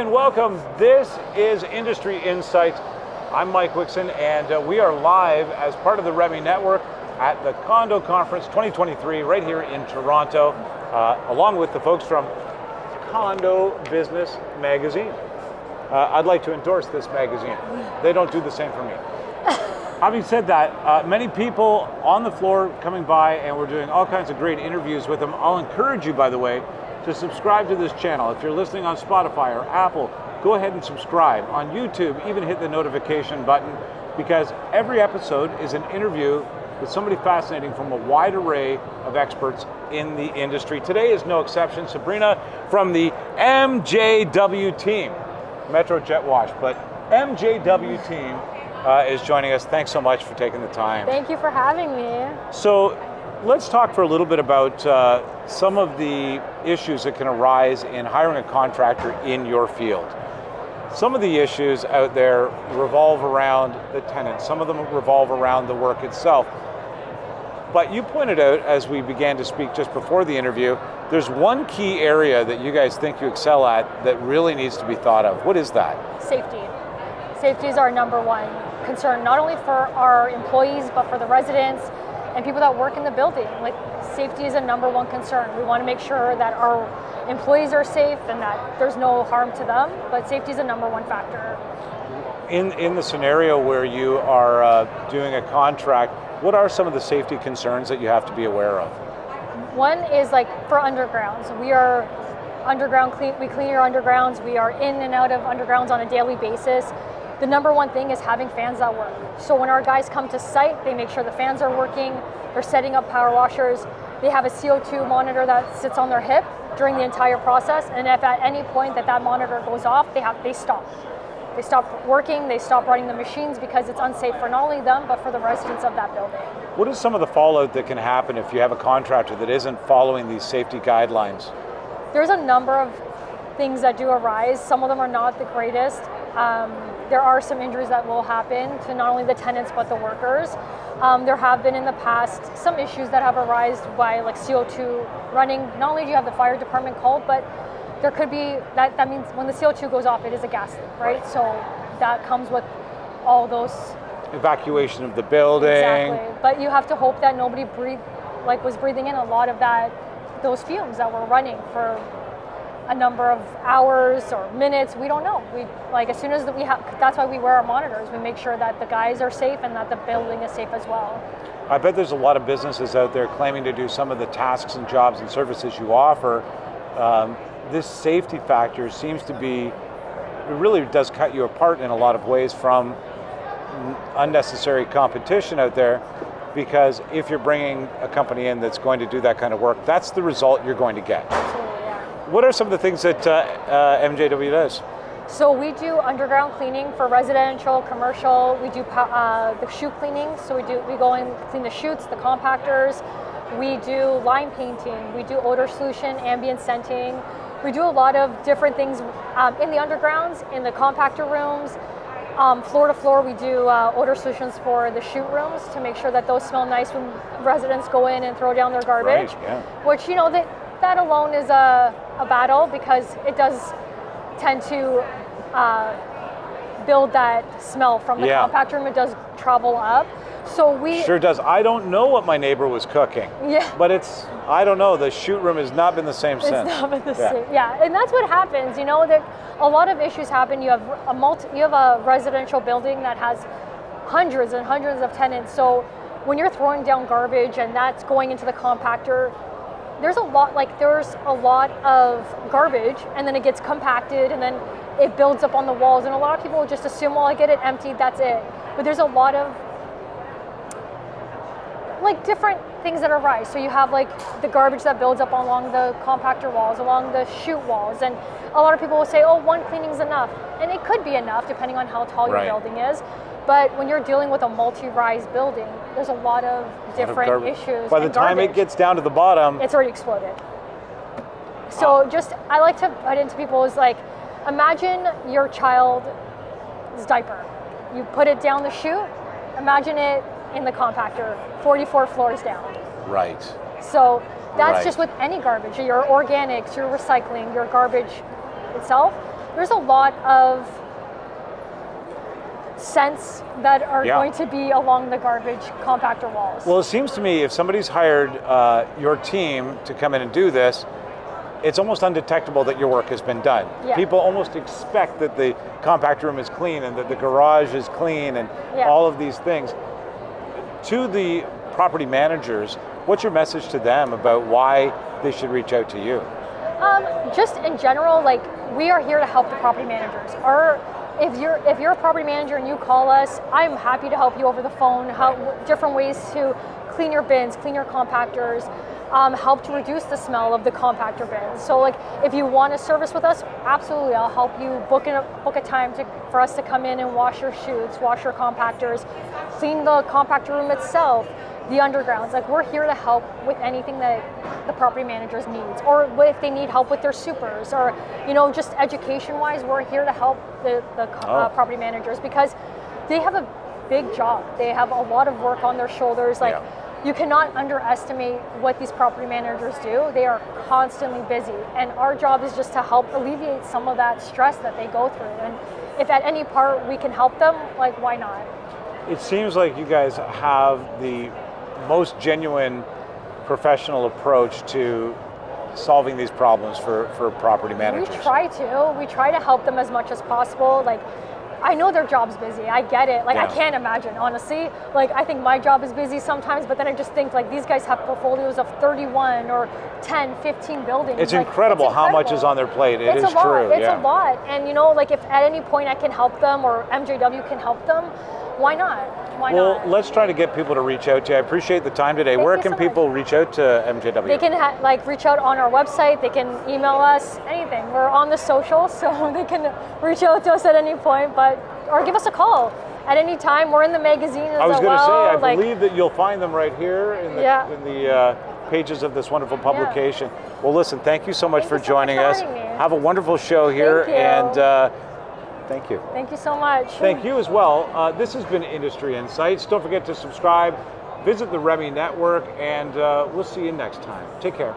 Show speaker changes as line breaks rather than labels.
and welcome. This is Industry Insights. I'm Mike Wixon, and uh, we are live as part of the REMI Network at the Condo Conference 2023 right here in Toronto, uh, along with the folks from Condo Business Magazine. Uh, I'd like to endorse this magazine. They don't do the same for me. Having said that, uh, many people on the floor coming by, and we're doing all kinds of great interviews with them. I'll encourage you, by the way, to subscribe to this channel. If you're listening on Spotify or Apple, go ahead and subscribe. On YouTube, even hit the notification button because every episode is an interview with somebody fascinating from a wide array of experts in the industry. Today is no exception. Sabrina from the MJW team, Metro Jet Wash, but MJW team uh, is joining us. Thanks so much for taking the time.
Thank you for having me.
So let's talk for a little bit about uh, some of the issues that can arise in hiring a contractor in your field. Some of the issues out there revolve around the tenant, some of them revolve around the work itself. But you pointed out as we began to speak just before the interview, there's one key area that you guys think you excel at that really needs to be thought of. What is that?
Safety. Safety is our number one concern, not only for our employees, but for the residents and people that work in the building. Like safety is a number one concern. We want to make sure that our employees are safe and that there's no harm to them, but safety is a number one factor.
In, in the scenario where you are uh, doing a contract, what are some of the safety concerns that you have to be aware of?
One is like for undergrounds. We are underground clean, we clean our undergrounds. We are in and out of undergrounds on a daily basis. The number one thing is having fans that work. So when our guys come to site, they make sure the fans are working, they're setting up power washers, they have a CO2 monitor that sits on their hip during the entire process, and if at any point that that monitor goes off, they have they stop. They stop working, they stop running the machines because it's unsafe for not only them, but for the residents of that building.
What is some of the fallout that can happen if you have a contractor that isn't following these safety guidelines?
There's a number of things that do arise. Some of them are not the greatest. Um, there are some injuries that will happen to not only the tenants but the workers. Um, there have been in the past some issues that have arisen by like CO2 running. Not only do you have the fire department called, but there could be that. That means when the CO2 goes off, it is a gas leak, right? right. So that comes with all those
evacuation of the building.
Exactly, but you have to hope that nobody breathe, like was breathing in a lot of that, those fumes that were running for a number of hours or minutes. We don't know. We like as soon as we have. That's why we wear our monitors. We make sure that the guys are safe and that the building is safe as well.
I bet there's a lot of businesses out there claiming to do some of the tasks and jobs and services you offer. Um, this safety factor seems to be, it really does cut you apart in a lot of ways from unnecessary competition out there because if you're bringing a company in that's going to do that kind of work, that's the result you're going to get.
Absolutely
what are some of the things that uh, uh, MJW does?
So we do underground cleaning for residential, commercial. We do uh, the chute cleaning. So we do we go and clean the chutes, the compactors. We do line painting. We do odor solution, ambient scenting. We do a lot of different things um, in the undergrounds, in the compactor rooms. Um, floor to floor, we do uh, odor solutions for the chute rooms to make sure that those smell nice when residents go in and throw down their garbage.
Right, yeah.
Which you know that that alone is a, a battle because it does tend to uh, build that smell from the
yeah.
compact room. It does travel up. So we
sure does. I don't know what my neighbor was cooking.
Yeah.
But it's I don't know. The chute room has not been the same
it's
since.
It's not been the yeah. same. Yeah, and that's what happens. You know, that a lot of issues happen. You have a multi, you have a residential building that has hundreds and hundreds of tenants. So when you're throwing down garbage and that's going into the compactor, there's a lot like there's a lot of garbage and then it gets compacted and then it builds up on the walls and a lot of people just assume well i get it emptied that's it. But there's a lot of like different things that arise. So you have like the garbage that builds up along the compactor walls along the chute walls and a lot of people will say oh one cleaning's enough. And it could be enough depending on how tall
right.
your building is but when you're dealing with a multi-rise building, there's a lot of different
lot of
issues.
By the time
garbage.
it gets down to the bottom,
it's already exploded. So uh, just I like to put into people is like, imagine your child's diaper. You put it down the chute. Imagine it in the compactor, 44 floors down.
Right.
So that's
right.
just with any garbage, your organics, your recycling, your garbage itself. there's a lot of scents that are
Yeah.
going to be along the garbage compactor walls.
Well, it seems to me if somebody's hired uh, your team to come in and do this, it's almost undetectable that your work has been done.
Yeah.
People almost expect that the compact room is clean and that the garage is clean and
Yeah.
all of these things. To the property managers, what's your message to them about why they should reach out to you?
Um, just in general, like we are here to help the property managers. Or if you're if you're a property manager and you call us, I'm happy to help you over the phone. How different ways to clean your bins, clean your compactors, um, help to reduce the smell of the compactor bins. So like if you want a service with us, absolutely, I'll help you book a, book a time to, for us to come in and wash your chutes, wash your compactors, clean the compactor room itself the undergrounds. Like we're here to help with anything that the property managers needs, or if they need help with their supers, or you know, just education-wise, we're here to help the, the uh,
Oh.
property managers because they have a big job. They have a lot of work on their shoulders. Like
Yeah.
you cannot underestimate what these property managers do. They are constantly busy, and our job is just to help alleviate some of that stress that they go through. And if at any part we can help them, like why not?
It seems like you guys have the most genuine professional approach to solving these problems for, for property managers.
We try to. We try to help them as much as possible. Like, I know their job's busy. I get it. Like, I can't imagine, honestly. Like, I think my job is busy sometimes, but then I just think, like, these guys have portfolios of 31 or 10, 15 buildings.
It's
Like,
incredible how much is on their plate. It
it's
is
a lot.
true.
It's
yeah.
a lot. And, you know, like, if at any point I can help them or MJW can help them, why not? Why
Well,
not?
let's try to get people to reach out to you. I appreciate the time today.
Thank
Where can
so much.
people reach out to MJW?
They can ha- like reach out on our website. They can email us. Anything. We're on the social, so they can reach out to us at any point. But or give us a call at any time. We're in the magazine as well.
I was going to
well.
say, I
like,
believe that you'll find them right here in the,
Yeah.
in the uh, pages of this wonderful publication. Well, listen, thank you so much
Thank
for
you so much
joining us. Have a wonderful show here,
Thank you.
and uh, thank you.
Thank you so much.
Thank you as well. Uh, this has been Industry Insights. Don't forget to subscribe, visit the REMI Network, and uh, we'll see you next time. Take care.